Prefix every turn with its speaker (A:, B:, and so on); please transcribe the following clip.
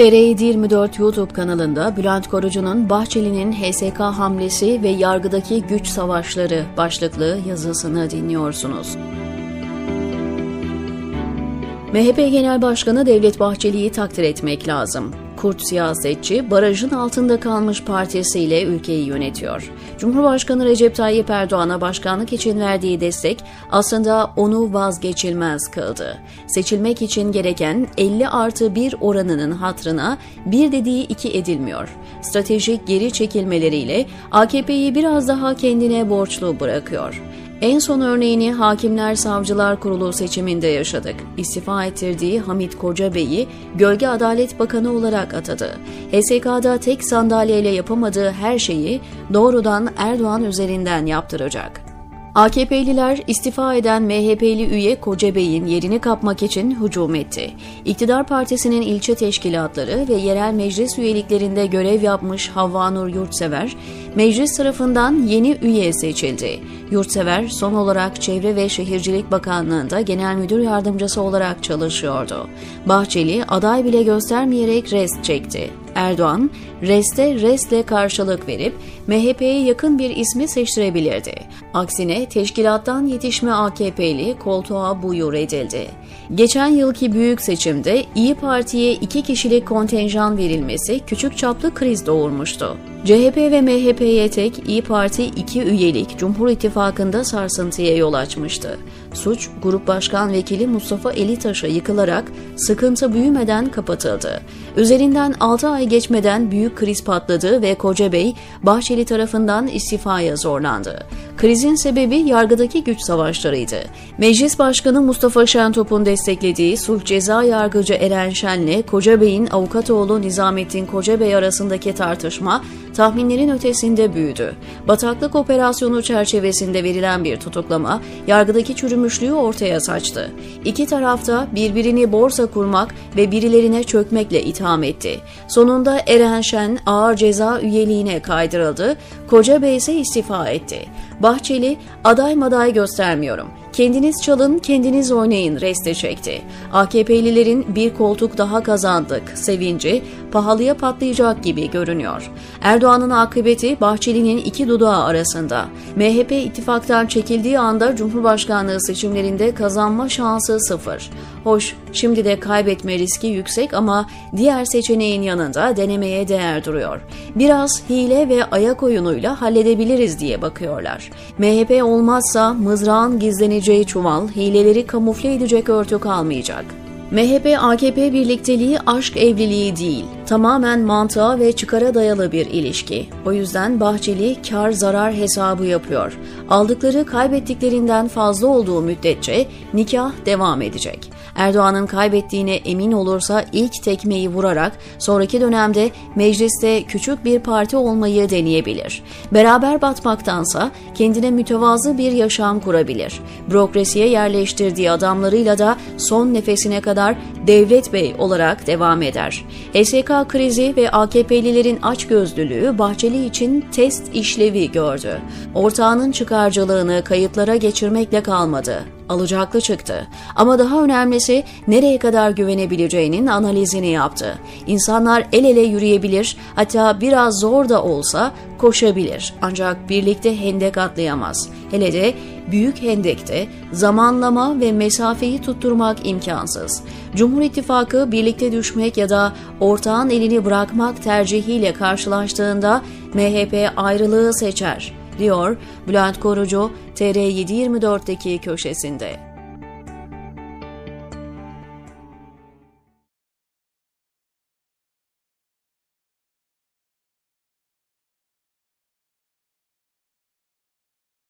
A: TR724 YouTube kanalında Bülent Korucu'nun Bahçeli'nin HSK hamlesi ve yargıdaki güç savaşları başlıklı yazısını dinliyorsunuz. MHP Genel Başkanı Devlet Bahçeli'yi takdir etmek lazım. Kurt siyasetçi barajın altında kalmış partisiyle ülkeyi yönetiyor. Cumhurbaşkanı Recep Tayyip Erdoğan'a başkanlık için verdiği destek aslında onu vazgeçilmez kıldı. Seçilmek için gereken 50 artı 1 oranının hatrına bir dediği iki edilmiyor. Stratejik geri çekilmeleriyle AKP'yi biraz daha kendine borçlu bırakıyor. En son örneğini Hakimler Savcılar Kurulu seçiminde yaşadık. İstifa ettirdiği Hamit Kocabey'i Gölge Adalet Bakanı olarak atadı. HSK'da tek sandalyeyle yapamadığı her şeyi doğrudan Erdoğan üzerinden yaptıracak. AKP'liler istifa eden MHP'li üye Koca Bey'in yerini kapmak için hücum etti. İktidar Partisi'nin ilçe teşkilatları ve yerel meclis üyeliklerinde görev yapmış Havva Nur Yurtsever, meclis tarafından yeni üye seçildi. Yurtsever son olarak Çevre ve Şehircilik Bakanlığı'nda genel müdür yardımcısı olarak çalışıyordu. Bahçeli aday bile göstermeyerek rest çekti. Erdoğan, reste restle karşılık verip MHP'ye yakın bir ismi seçtirebilirdi. Aksine teşkilattan yetişme AKP'li koltuğa buyur edildi. Geçen yılki büyük seçimde İyi Parti'ye iki kişilik kontenjan verilmesi küçük çaplı kriz doğurmuştu. CHP ve MHP'ye tek İyi Parti iki üyelik Cumhur İttifakı'nda sarsıntıya yol açmıştı. Suç, Grup Başkan Vekili Mustafa Elitaş'a yıkılarak sıkıntı büyümeden kapatıldı. Üzerinden 6 ay geçmeden büyük kriz patladı ve Koca Bey, Bahçeli tarafından istifaya zorlandı. Krizin sebebi yargıdaki güç savaşlarıydı. Meclis Başkanı Mustafa Şentop'un desteklediği sulh ceza yargıcı Eren Şen'le Koca Bey'in avukatoğlu Nizamettin Koca Bey arasındaki tartışma tahminlerin ötesinde büyüdü. Bataklık operasyonu çerçevesinde verilen bir tutuklama yargıdaki çürümüşlüğü ortaya saçtı. İki tarafta birbirini borsa kurmak ve birilerine çökmekle itham etti. Sonunda Eren Şen ağır ceza üyeliğine kaydırıldı, Koca Bey ise istifa etti. Bahçeli, aday maday göstermiyorum. Kendiniz çalın, kendiniz oynayın reste çekti. AKP'lilerin bir koltuk daha kazandık sevinci pahalıya patlayacak gibi görünüyor. Erdoğan'ın akıbeti Bahçeli'nin iki dudağı arasında. MHP ittifaktan çekildiği anda Cumhurbaşkanlığı seçimlerinde kazanma şansı sıfır. Hoş, şimdi de kaybetme riski yüksek ama diğer seçeneğin yanında denemeye değer duruyor. Biraz hile ve ayak oyunuyla halledebiliriz diye bakıyorlar. MHP olmazsa mızrağın gizleneceği çuval, hileleri kamufle edecek örtü kalmayacak. MHP-AKP birlikteliği aşk evliliği değil, tamamen mantığa ve çıkara dayalı bir ilişki. O yüzden Bahçeli kar zarar hesabı yapıyor. Aldıkları kaybettiklerinden fazla olduğu müddetçe nikah devam edecek. Erdoğan'ın kaybettiğine emin olursa ilk tekmeyi vurarak sonraki dönemde mecliste küçük bir parti olmayı deneyebilir. Beraber batmaktansa kendine mütevazı bir yaşam kurabilir. Bürokrasiye yerleştirdiği adamlarıyla da son nefesine kadar devlet bey olarak devam eder. HSK krizi ve AKP'lilerin açgözlülüğü Bahçeli için test işlevi gördü. Ortağının çıkarcılığını kayıtlara geçirmekle kalmadı alacaklı çıktı. Ama daha önemlisi nereye kadar güvenebileceğinin analizini yaptı. İnsanlar el ele yürüyebilir, hatta biraz zor da olsa koşabilir. Ancak birlikte hendek atlayamaz. Hele de büyük hendekte zamanlama ve mesafeyi tutturmak imkansız. Cumhur İttifakı birlikte düşmek ya da ortağın elini bırakmak tercihiyle karşılaştığında MHP ayrılığı seçer diyor Bülent Korucu TR724'deki köşesinde.